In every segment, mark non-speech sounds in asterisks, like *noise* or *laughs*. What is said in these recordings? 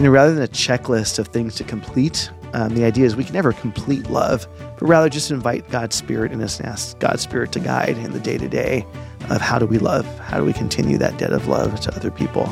You know, rather than a checklist of things to complete, um, the idea is we can never complete love, but rather just invite God's Spirit in us and ask God's Spirit to guide in the day to day of how do we love? How do we continue that debt of love to other people?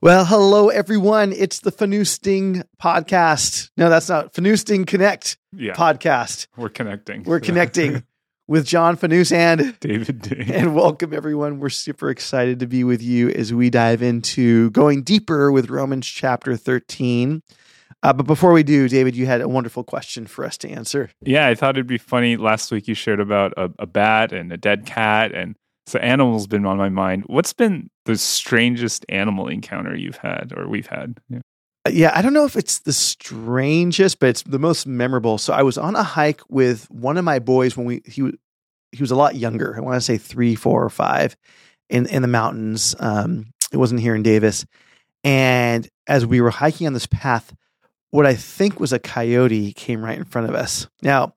Well, hello everyone. It's the Fanusting podcast. No, that's not Fanusting Connect Yeah, podcast. we're connecting. We're connecting *laughs* with John Fanus and *laughs* David Day. and welcome everyone. We're super excited to be with you as we dive into going deeper with Romans chapter 13. Uh, but before we do, David, you had a wonderful question for us to answer. Yeah, I thought it'd be funny. Last week you shared about a, a bat and a dead cat, and so animals been on my mind. What's been the strangest animal encounter you've had or we've had? Yeah. Yeah, I don't know if it's the strangest, but it's the most memorable. So I was on a hike with one of my boys when we he he was a lot younger. I want to say three, four, or five in in the mountains. Um, it wasn't here in Davis, and as we were hiking on this path, what I think was a coyote came right in front of us. Now,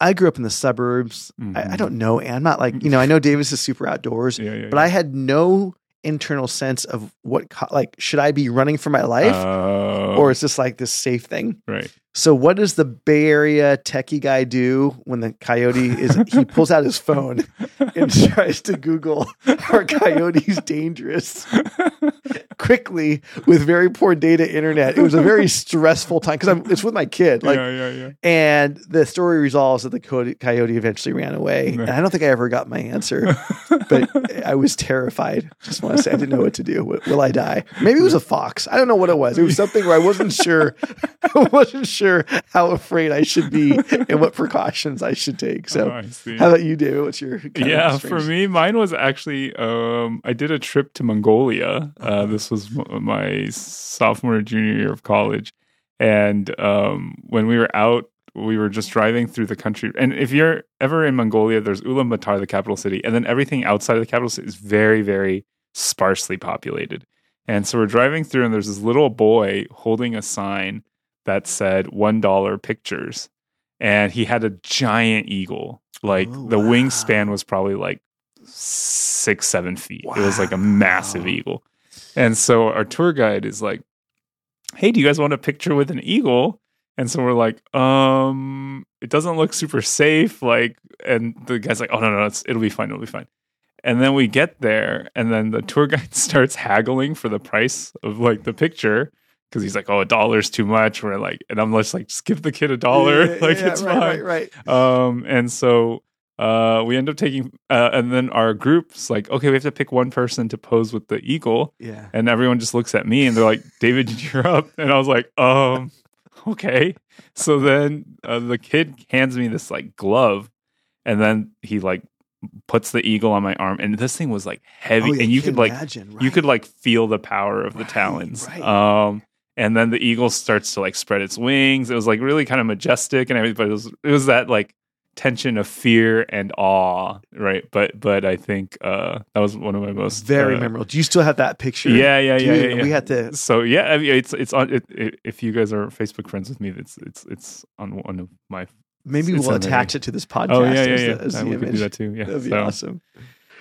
I grew up in the suburbs. I, I Mhm. don't know, and I'm not like you know. I know Davis is super outdoors, Yeah, yeah. but I had no internal sense of what co- like should I be running for my life Oh, or is this like this safe thing? right. So what does the Bay Area techie guy do when the coyote is *laughs* he pulls out his phone and tries to Google are coyotes dangerous quickly with very poor data internet. It was a very stressful time because I'm it's with my kid. Like yeah, yeah, yeah. and the story resolves that the coyote eventually ran away. And I don't think I ever got my answer, but I was terrified. Just want to say I didn't know what to do. Will will I die? Maybe it was a fox. I don't know what it was. It was something where I wasn't sure. *laughs* I wasn't sure how afraid I should be *laughs* and what precautions I should take. So, Oh, how about you, David? What's your yeah for me mine was actually um i did a trip to mongolia. Uh this was my sophomore junior year of college. And um when we were out we were just driving through the country. And if you're ever in mongolia there's ulaanbaatar the capital city and then everything outside of the capital city is very very sparsely populated. And so we're driving through and there's this little boy holding a sign that said one dollar pictures. And he had a giant eagle. Like Oh, the wingspan was probably like six seven feet. It was like a massive Wow. eagle. And so our tour guide is like hey do you guys want a picture with an eagle? And so we're like um it doesn't look super safe. Like and the guy's like oh no no it's, it'll be fine it'll be fine. And then we get there and then the tour guide *laughs* starts haggling for the price of like the picture because he's like oh a dollar's too much we're like and i'm just like just give the kid a dollar Yeah, *laughs* like yeah, it's right, fine Right, right. um, and so uh, we end up taking, uh, and then our group's like, okay, we have to pick one person to pose with the eagle, Yeah. and everyone just looks at me and they're like, David, *laughs* you're up, and I was like, um, okay. So then uh, the kid hands me this like glove, and then he like puts the eagle on my arm, and this thing was like heavy, Oh, yeah, and you could like imagine, you could like feel the power of the Right, talons. right. Um, and then the eagle starts to like spread its wings. It was like really kind of majestic and everything, but it was it was that like tension of fear and awe, right? But but I think uh that was one of my most very uh, memorable. Do you still have that picture? Yeah, yeah, yeah, yeah, yeah. We had to. So yeah, I mean, it's it's on. It, it, if you guys are Facebook friends with me, it's it's it's on one of my. Maybe we'll attach it to this podcast. Oh yeah, yeah, as yeah. the, as the we could do that too. Yeah, That'd be so- awesome.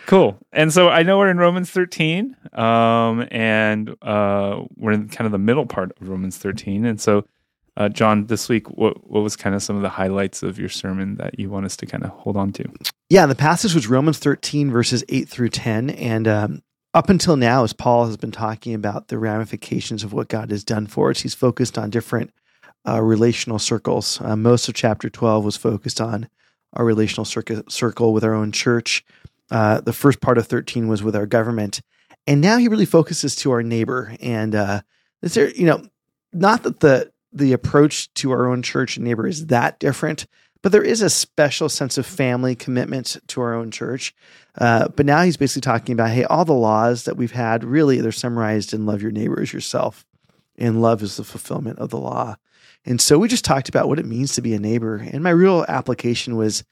Cool. And so I know we're in Romans 13, um, and uh, we're in kind of the middle part of Romans 13. And so, uh, John, this week, what what was kind of some of the highlights of your sermon that you want us to kind of hold on to? Yeah, the passage was Romans 13, verses 8 through 10. And um, up until now, as Paul has been talking about the ramifications of what God has done for us, he's focused on different uh, relational circles. Uh, most of chapter 12 was focused on our relational circle, circle with our own church. Uh, the first part of 13 was with our government. And now he really focuses to our neighbor. And uh, is there, you know, not that the the approach to our own church and neighbor is that different, but there is a special sense of family commitment to our own church. Uh, but now he's basically talking about, hey, all the laws that we've had really they're summarized in love your neighbor as yourself, and love is the fulfillment of the law. And so we just talked about what it means to be a neighbor. And my real application was,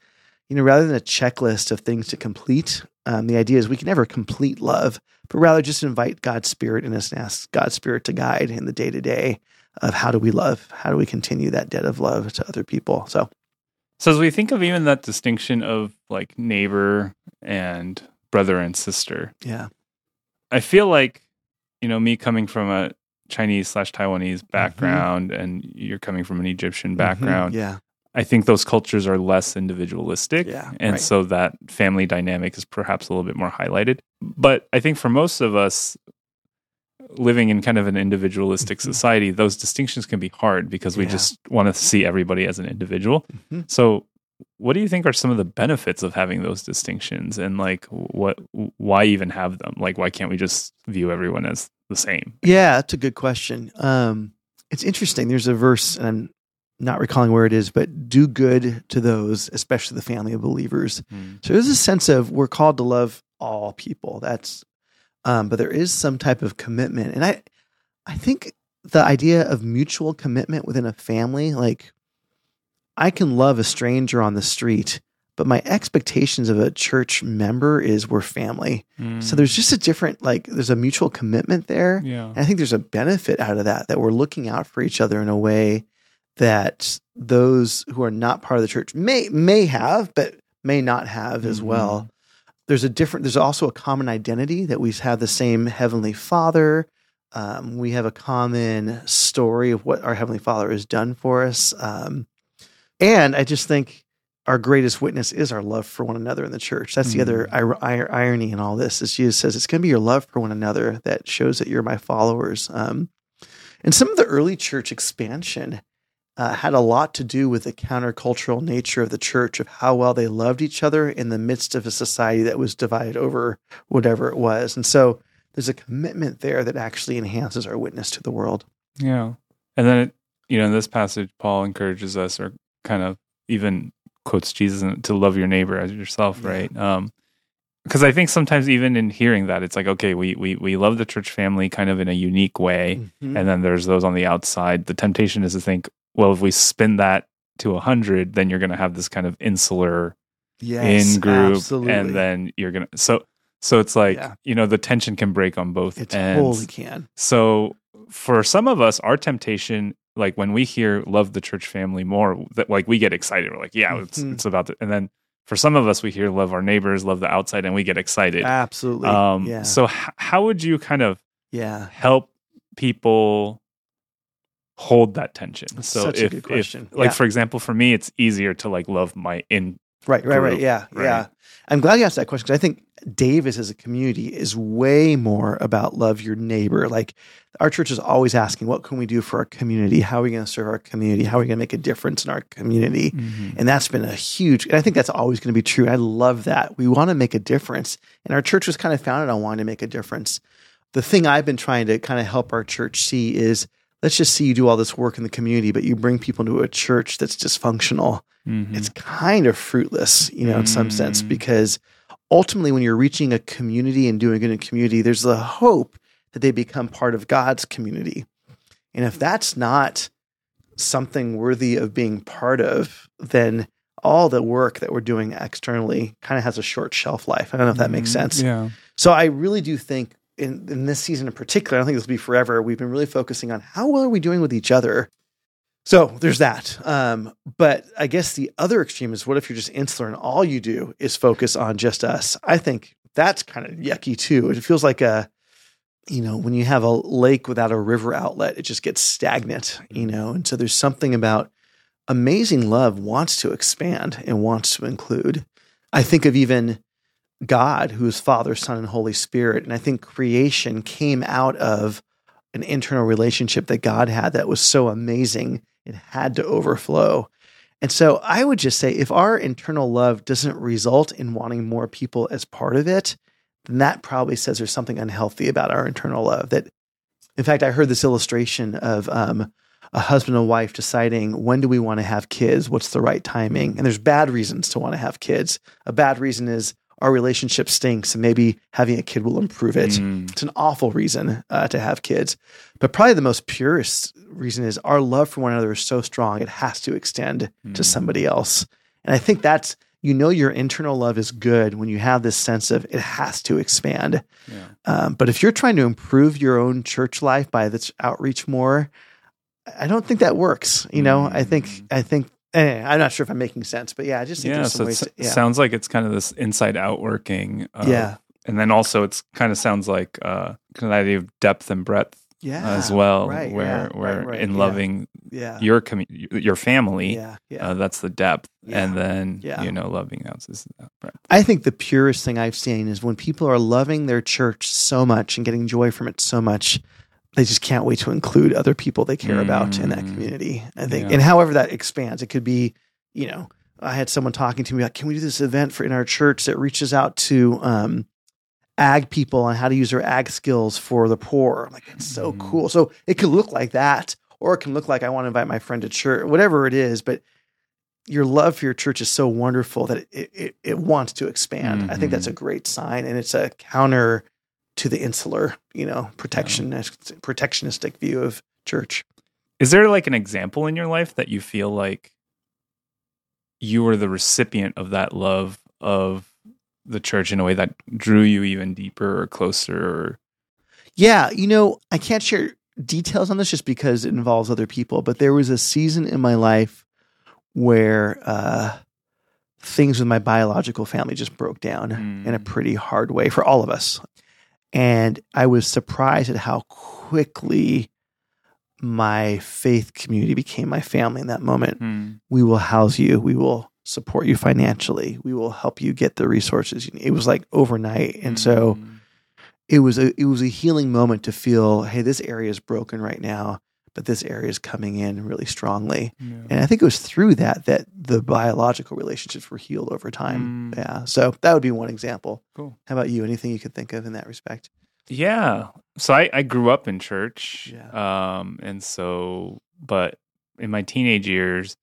you know, rather than a checklist of things to complete, um, the idea is we can never complete love, but rather just invite God's Spirit in us and ask God's Spirit to guide in the day to day of how do we love? How do we continue that debt of love to other people? So, So as we think of even that distinction of like neighbor and brother and sister, yeah. I feel like, you know, me coming from a Chinese slash Taiwanese Mm-hmm. background and you're coming from an Egyptian background, Yeah. I think those cultures are less individualistic. Yeah, And right. so that family dynamic is perhaps a little bit more highlighted. But I think for most of us living in kind of an individualistic Mhm. society, those distinctions can be hard because we Yeah. just want to see everybody as an individual. Mhm. So what do you think are some of the benefits of having those distinctions and like what why even have them? Like why can't we just view everyone as the same? Yeah, that's a good question. Um, it's interesting. There's a verse, and not recalling where it is, but do good to those, especially the family of believers. So there's a sense of we're called to love all people. That's, um, but there is some type of commitment, and I, I think the idea of mutual commitment within a family, like I can love a stranger on the street, but my expectations of a church member is we're family. So there's just a different, like, there's a mutual commitment there. yeah. And I think there's a benefit out of that, that we're looking out for each other in a way that those who are not part of the church may may have, but may not have as Mhm. well. There's a different. There's also a common identity that we have the same heavenly Father. Um, we have a common story of what our heavenly Father has done for us, um, and I just think our greatest witness is our love for one another in the church. That's the other ir- ir- irony in all this. Is Jesus says it's going to be your love for one another that shows that you're my followers. Um, and some of the early church expansion uh, had a lot to do with the countercultural nature of the church, of how well they loved each other in the midst of a society that was divided over whatever it was. And so there's a commitment there that actually enhances our witness to the world. Yeah. And then, it, you know, in this passage, Paul encourages us, or kind of even quotes Jesus to love your neighbor as yourself, Yeah. right? Um, because I think sometimes even in hearing that, it's like, okay, we, we, we love the church family kind of in a unique way. Mhm. And then there's those on the outside. The temptation is to think, well, if we spin that to a hundred, then you're going to have this kind of insular Yes, in group. absolutely. And then you're going to, so, so it's like, Yeah. you know, the tension can break on both it ends. totally can. So for some of us, our temptation, like when we hear love the church family more, that like we get excited. We're like, yeah, it's Mhm. it's about and then for some of us, we hear love our neighbors, love the outside, and we get excited. Absolutely. Um, yeah. So h- how would you kind of yeah. help people hold that tension? That's so such a if, good if question. like Yeah. for example, for me, it's easier to like love my in. Right, right, right. Yeah, right? yeah. I'm glad you asked that question because I think Davis as a community is way more about love your neighbor. Like our church is always asking, what can we do for our community? How are we going to serve our community? How are we going to make a difference in our community? Mm-hmm. And that's been a huge, and I think that's always going to be true. I love that. We want to make a difference. And our church was kind of founded on wanting to make a difference. The thing I've been trying to kind of help our church see is let's just see you do all this work in the community, but you bring people into a church that's dysfunctional Mhm. it's kind of fruitless, you know, in some sense, Mm. because ultimately, when you're reaching a community and doing good in a community, there's the hope that they become part of God's community. And if that's not something worthy of being part of, then all the work that we're doing externally kind of has a short shelf life. I don't know if that makes Mhm. sense. Yeah. So I really do think in, in this season in particular, I don't think this will be forever. We've been really focusing on how well are we doing with each other. So there's that. Um, but I guess the other extreme is what if you're just insular and all you do is focus on just us? I think that's kind of yucky too. It feels like a, you know, when you have a lake without a river outlet, it just gets stagnant, you know? And so there's something about amazing love wants to expand and wants to include. I think of even God, who is Father, Son, and Holy Spirit. And I think creation came out of an internal relationship that God had that was so amazing, it had to overflow. And so I would just say if our internal love doesn't result in wanting more people as part of it, then that probably says there's something unhealthy about our internal love. That, in fact, I heard this illustration of um, a husband and wife deciding when do we want to have kids? What's the right timing? And there's bad reasons to want to have kids. A bad reason is our relationship stinks and maybe having a kid will improve it. Mm. It's an awful reason uh, to have kids. But probably the most purest reason is our love for one another is so strong, it has to extend to Mm. somebody else. And I think that's, you know, your internal love is good when you have this sense of it has to expand. Yeah. Um, but if you're trying to improve your own church life by this outreach more, I don't think that works. You know, I think, Mm. I think, eh, I'm not sure if I'm making sense, but yeah, I just think Yeah. there's So it ways to, yeah. sounds like it's kind of this inside out working. Of, Yeah. and then also it's kind of sounds like uh, kind of idea of depth and breadth yeah, as well, right, where yeah, where right, right, in loving yeah, your commu- your family, yeah, yeah. uh, that's the depth, and then you know loving else is the breadth. I think the purest thing I've seen is when people are loving their church so much and getting joy from it so much, they just can't wait to include other people they care about in that Mm. community. I think, Yeah. and however that expands, it could be, you know, I had someone talking to me like, can we do this event for in our church that reaches out to um, ag people on how to use their ag skills for the poor? I'm like, it's so Mhm. cool. So it could look like that, or it can look like I want to invite my friend to church, whatever it is, but your love for your church is so wonderful that it, it, it wants to expand. I think that's a great sign, and it's a counter to the insular, you know, protectionist, protectionistic view of church. Is there like an example in your life that you feel like you were the recipient of that love of the church in a way that drew you even deeper or closer? Or Yeah, you know, I can't share details on this just because it involves other people, but there was a season in my life where uh, things with my biological family just broke down in a Mm. pretty hard way for all of us. And I was surprised at how quickly my faith community became my family in that moment. Hmm. We will house you. We will support you financially. We will help you get the resources you need. It was like overnight. And so Hmm. it was a it was a healing moment to feel, hey, this area is broken right now, but this area is coming in really strongly. Yeah. And I think it was through that that the biological relationships were healed over time. Mm. Yeah. So that would be one example. Cool. How about you? Anything you could think of in that respect? Yeah. So I, I grew up in church. Yeah. Um, and so, but in my teenage years,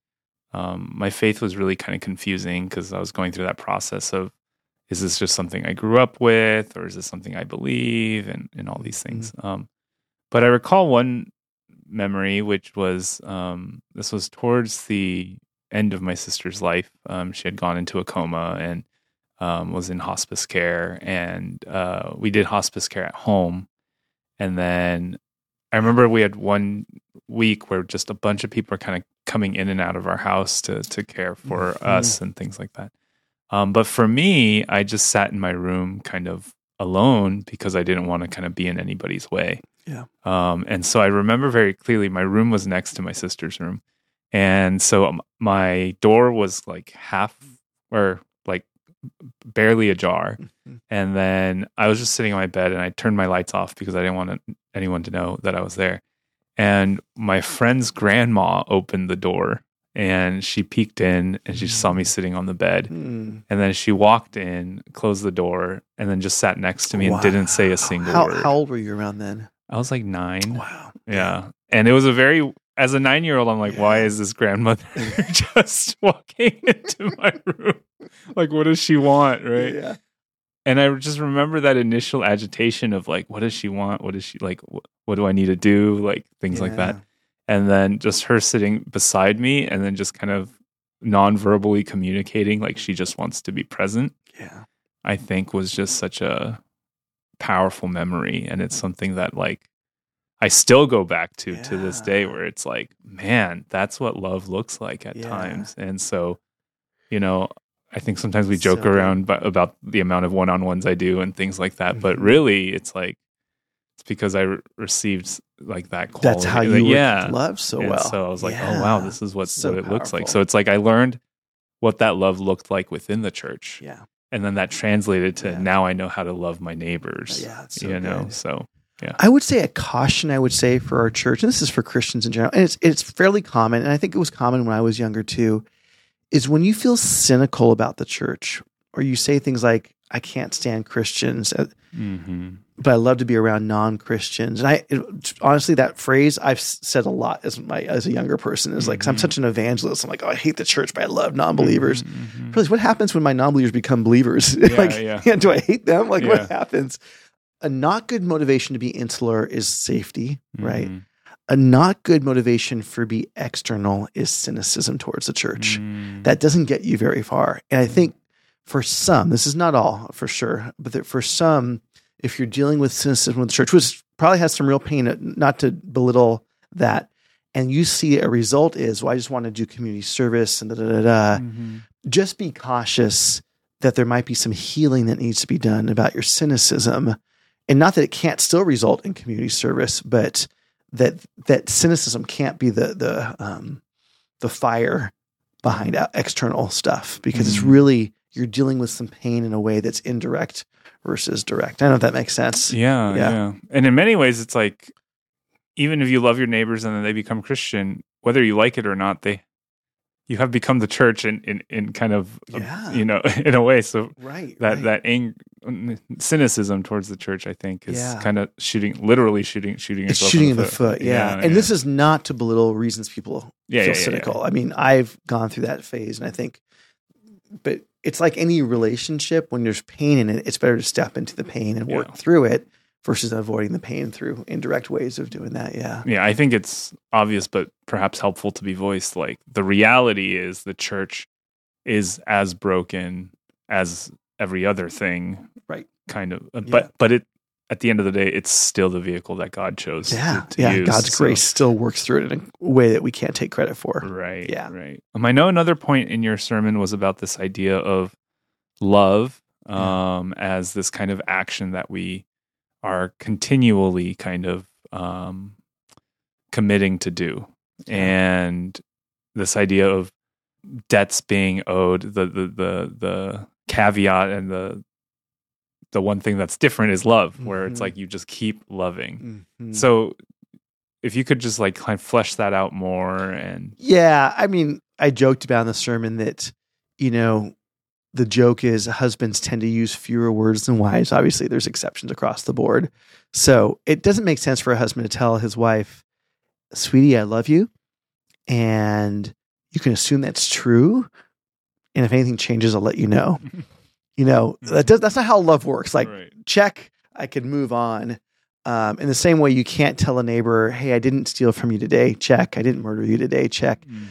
um, my faith was really kind of confusing because I was going through that process of, is this just something I grew up with, or is this something I believe, and and all these things. Um, but I recall one memory, which was um, this was towards the end of my sister's life. Um, she had gone into a coma and um, was in hospice care, and uh, we did hospice care at home. And then I remember we had one week where just a bunch of people are kind of coming in and out of our house to to care for Mhm. us and things like that. Um, but for me, I just sat in my room kind of alone because I didn't want to kind of be in anybody's way. Yeah. Um, and so I remember very clearly my room was next to my sister's room. And so my door was like half or like barely ajar. Mhm. And then I was just sitting on my bed and I turned my lights off because I didn't want anyone to know that I was there. And my friend's grandma opened the door and she peeked in and she saw me sitting on the bed. Hmm. And then she walked in, closed the door, and then just sat next to me and didn't say a single how, word. How old were you around then? I was like nine. Wow. Yeah. And it was a very, as a nine year old, I'm like, why is this grandmother *laughs* just walking *laughs* into my room? Like, what does she want? Right. Yeah. And I just remember that initial agitation of like, what does she want? What does she like? What, what do I need to do? Like, things like that. And then just her sitting beside me and then just kind of non verbally communicating, like she just wants to be present. Yeah. I think was just such a powerful memory and it's something that like I still go back to to this day where it's like man that's what love looks like at Yeah. times and so you know I think sometimes we joke good. around ba- about the amount of one-on-ones I do and things like that but Mhm. really it's like it's because I re- received like that quality That's how you yeah love so and well. so I was like oh wow this is what, So what it looks like so it's like I learned what that love looked like within the church Yeah. And then that translated to Yeah. now I know how to love my neighbors. Yeah, so you know, so yeah. I would say a caution I would say for our church, and this is for Christians in general, and it's it's fairly common, and I think it was common when I was younger too, is when you feel cynical about the church, or you say things like, "I can't stand Christians," uh, mm-hmm. but I love to be around non-Christians. And I it, honestly, that phrase I've said a lot as my as a younger person is like, 'cause I'm such an evangelist. I'm like, oh, I hate the church, but I love non-believers. Really, what happens when my non-believers become believers? *laughs* Yeah, like, yeah. do I hate them? Like, Yeah. what happens? A not good motivation to be insular is safety, right? Mhm. A not good motivation for be external is cynicism towards the church. Mm. That doesn't get you very far. And I think for some, this is not all for sure, but that for some, if you're dealing with cynicism with the church, which probably has some real pain, uh, not to belittle that, and you see a result is, well, I just want to do community service and da da da da Mhm. just be cautious that there might be some healing that needs to be done about your cynicism. And not that it can't still result in community service, but that that cynicism can't be the the um, the fire behind external stuff because it's Mhm. really you're dealing with some pain in a way that's indirect versus direct. I don't know if that makes sense. Yeah, Yeah. yeah, And in many ways, it's like even if you love your neighbors and then they become Christian, whether you like it or not, they you have become the church in in, in kind of a- Yeah. you know *laughs* in a way. So Right. that right. that ang- mm, cynicism towards the church, I think, is Yeah. kind of shooting, literally shooting, shooting. it's shooting in the foot. Yeah. and this is not to belittle reasons people yeah, feel cynical. I mean, I've gone through that phase and I think, but it's like any relationship when there's pain in it, it's better to step into the pain and work Yeah. through it versus avoiding the pain through indirect ways of doing that. Yeah. Yeah, I think it's obvious, but perhaps helpful to be voiced. Like the reality is the church is as broken as every other thing. Right. Kind of. uh, Yeah. But but it at the end of the day, it's still the vehicle that God chose. Yeah. to yeah. use, God's so- grace still works through it in a way that we can't take credit for. Right. Yeah. Right. Um, I know another point in your sermon was about this idea of love Yeah. um, as this kind of action that we are continually kind of um, committing to do, and this idea of debts being owed, the the the the caveat and the the one thing that's different is love, where it's Mhm. like you just keep loving. Mhm. So if you could just like kind of flesh that out more and Yeah, I mean, I joked about in the sermon that, you know, the joke is husbands tend to use fewer words than wives. Obviously, there's exceptions across the board. So it doesn't make sense for a husband to tell his wife, sweetie, I love you. And you can assume that's true. And if anything changes, I'll let you know. *laughs* You know, that does, that's not how love works. Like, right. check, I can move on. Um, in the same way, you can't tell a neighbor, hey, I didn't steal from you today. Check. I didn't murder you today. Check. Mhm.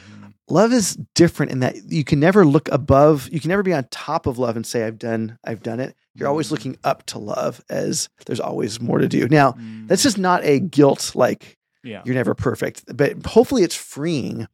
Love is different in that you can never look above, you can never be on top of love and say, I've done, I've done it. You're always Mhm. looking up to love as there's always more to do. Now, Mm. that's just not a guilt like yeah. you're never perfect, but hopefully it's freeing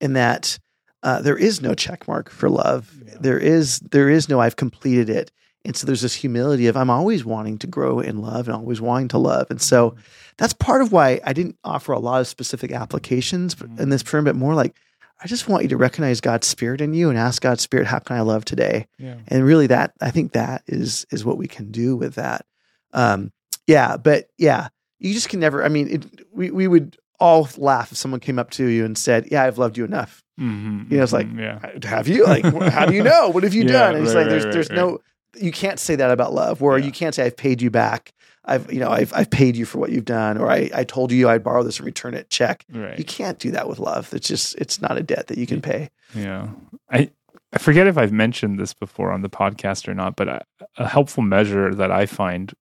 in that uh, there is no check mark for love. Yeah. There is there is no I've completed it. And so there's this humility of I'm always wanting to grow in love and always wanting to love. And so that's part of why I didn't offer a lot of specific applications in this term, but more like I just want you to recognize God's spirit in you and ask God's spirit, how can I love today? Yeah. and really that i think that is is what we can do with that um yeah but yeah you just can never i mean it, we, we would all laugh if someone came up to you and said yeah i've loved you enough Mhm, You know, it's like, mhm, yeah. have you like how do you know what have you *laughs* Yeah, done and it's right, like there's right, there's right, no you can't say that about love where Yeah. you can't say i've paid you back i've you know i've, I've paid you for what you've done or I, I told you i'd borrow this and return it check Right. you can't do that with love it's just it's not a debt that you can pay Yeah. I I forget if I've mentioned this before on the podcast or not, but a, a helpful measure that I find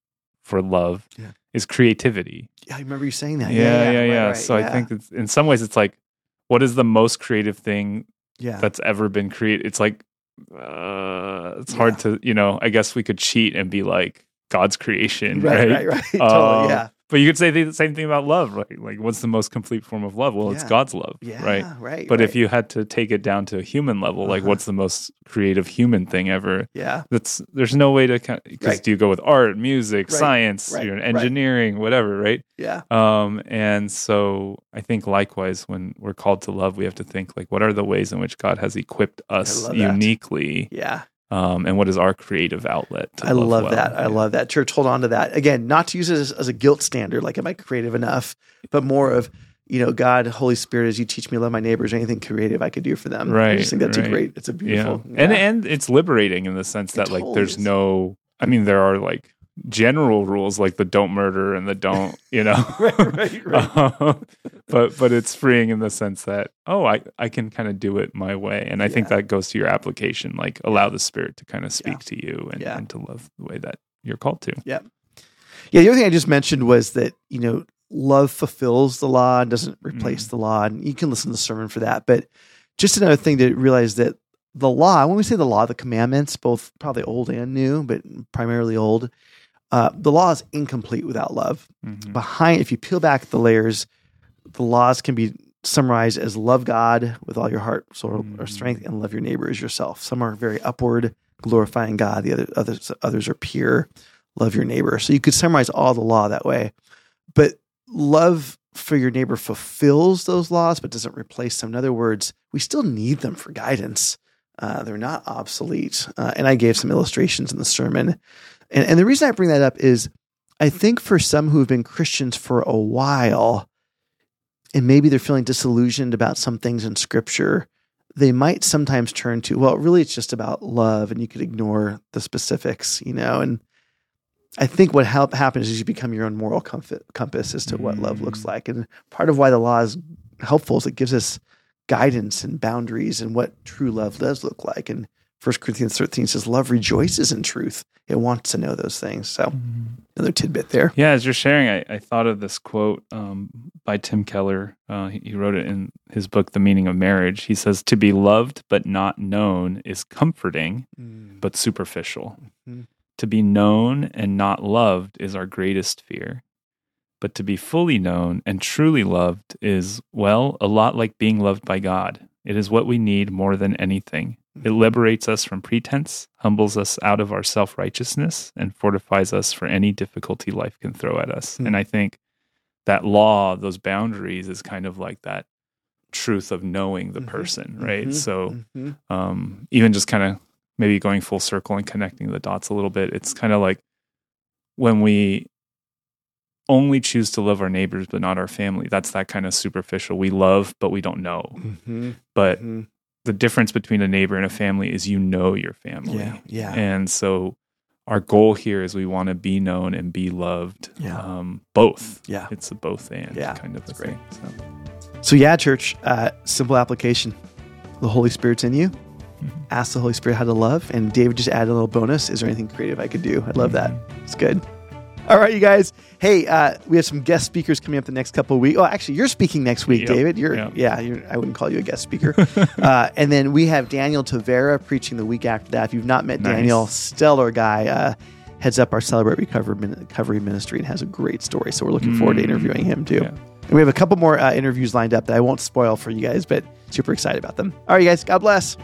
for love Yeah. is creativity. yeah i remember you saying that Yeah, yeah, right, yeah. right, so yeah. I think it's, in some ways it's like what is the most creative thing yeah that's ever been created? It's like uh it's hard to, you know, I guess we could cheat and be like God's creation, right right? right right *laughs* Um, totally yeah But you could say the same thing about love, right? Like, what's the most complete form of love? Well, it's God's love, Yeah, right? right. But if you had to take it down to a human level, like, Uh-huh. what's the most creative human thing ever? yeah, That's there's no way to because Right. do you go with art, music, Right, science, right, you know, right. engineering, whatever, right? yeah, Um, and so I think likewise, when we're called to love, we have to think like, what are the ways in which God has equipped us love that. uniquely, yeah. Um, and what is our creative outlet? I love well? that. I love that. Church, hold on to that. Again, not to use it as, as a guilt standard, like am I creative enough, but more of you know, God, Holy Spirit, as you teach me love my neighbors, anything creative I could do for them. Right. I just think that's right. a great. It's a beautiful. and yeah. and it's liberating in the sense It that like there's is. no i mean there are like general rules like the don't murder and the don't you know *laughs* right, right, right. *laughs* Um, but but it's freeing in the sense that oh i i can kind of do it my way and i think that goes to your application like allow the spirit to kind of speak Yeah. to you and, Yeah. and to love the way that you're called to yeah Yeah, the other thing I just mentioned was that you know love fulfills the law and doesn't replace Mm. the law, and you can listen to the sermon for that. But just another thing to realize that the law, when we say the law, the commandments, both probably old and new, but primarily old, uh, the law is incomplete without love. Mhm. Behind, if you peel back the layers, the laws can be summarized as love God with all your heart, soul, or Mm. strength, and love your neighbor as yourself. Some are very upward, glorifying God. The other others others are pure. Love your neighbor. So you could summarize all the law that way. But love for your neighbor fulfills those laws, but doesn't replace them. In other words, we still need them for guidance. Uh, they're not obsolete. Uh, and I gave some illustrations in the sermon. And, and the reason I bring that up is I think for some who have been Christians for a while, and maybe they're feeling disillusioned about some things in scripture, they might sometimes turn to, well, really, it's just about love, and you could ignore the specifics, you know. And I think what help happens is you become your own moral compass as to what love looks mm. like. And part of why the law is helpful is it gives us guidance and boundaries and what true love does look like. And 1 Corinthians 13 says, Love rejoices in truth. It wants to know those things. So, mm-hmm. another tidbit there. Yeah, as you're sharing, I, I thought of this quote um, by Tim Keller. Uh, he, he, wrote it in his book, The Meaning of Marriage. He says, To be loved but not known is comforting, mm. but superficial. Mm-hmm. To be known and not loved is our greatest fear. But to be fully known and truly loved is, well, a lot like being loved by God. It is what we need more than anything. It liberates us from pretense, humbles us out of our self righteousness, and fortifies us for any difficulty life can throw at us. Mm. And I think that law, those boundaries, is kind of like that truth of knowing the mm-hmm. person, right? Mm-hmm. So mm-hmm. Um, even just kind of maybe going full circle and connecting the dots a little bit, it's kind of like when we only choose to love our neighbors but not our family. That's that kind of superficial. We love, but we don't know. Mm-hmm. But mm-hmm the difference between a neighbor and a family is you know your family. Yeah. Yeah. And so our goal here is we want to be known and be loved. Yeah. Um, both. Yeah. It's a both and yeah. kind of That's thing. Great. So. so yeah, church, uh, simple application. The Holy Spirit's in you. Mm-hmm. Ask the Holy Spirit how to love. And David just added a little bonus. Is there anything creative I could do? I love that. Mm-hmm. It's good. All right, you guys. Hey, uh, we have some guest speakers coming up the next couple of weeks. Oh, actually, you're speaking next week, yep. David. You're yep. yeah. You're, I wouldn't call you a guest speaker. *laughs* uh, and then we have Daniel Tavera preaching the week after that. If you've not met nice. Daniel, stellar guy. Uh, heads up our Celebrate Recovery Ministry and has a great story. So we're looking forward to mm. interviewing him too. Yeah. And we have a couple more uh, interviews lined up that I won't spoil for you guys, but super excited about them. All right, you guys. God bless.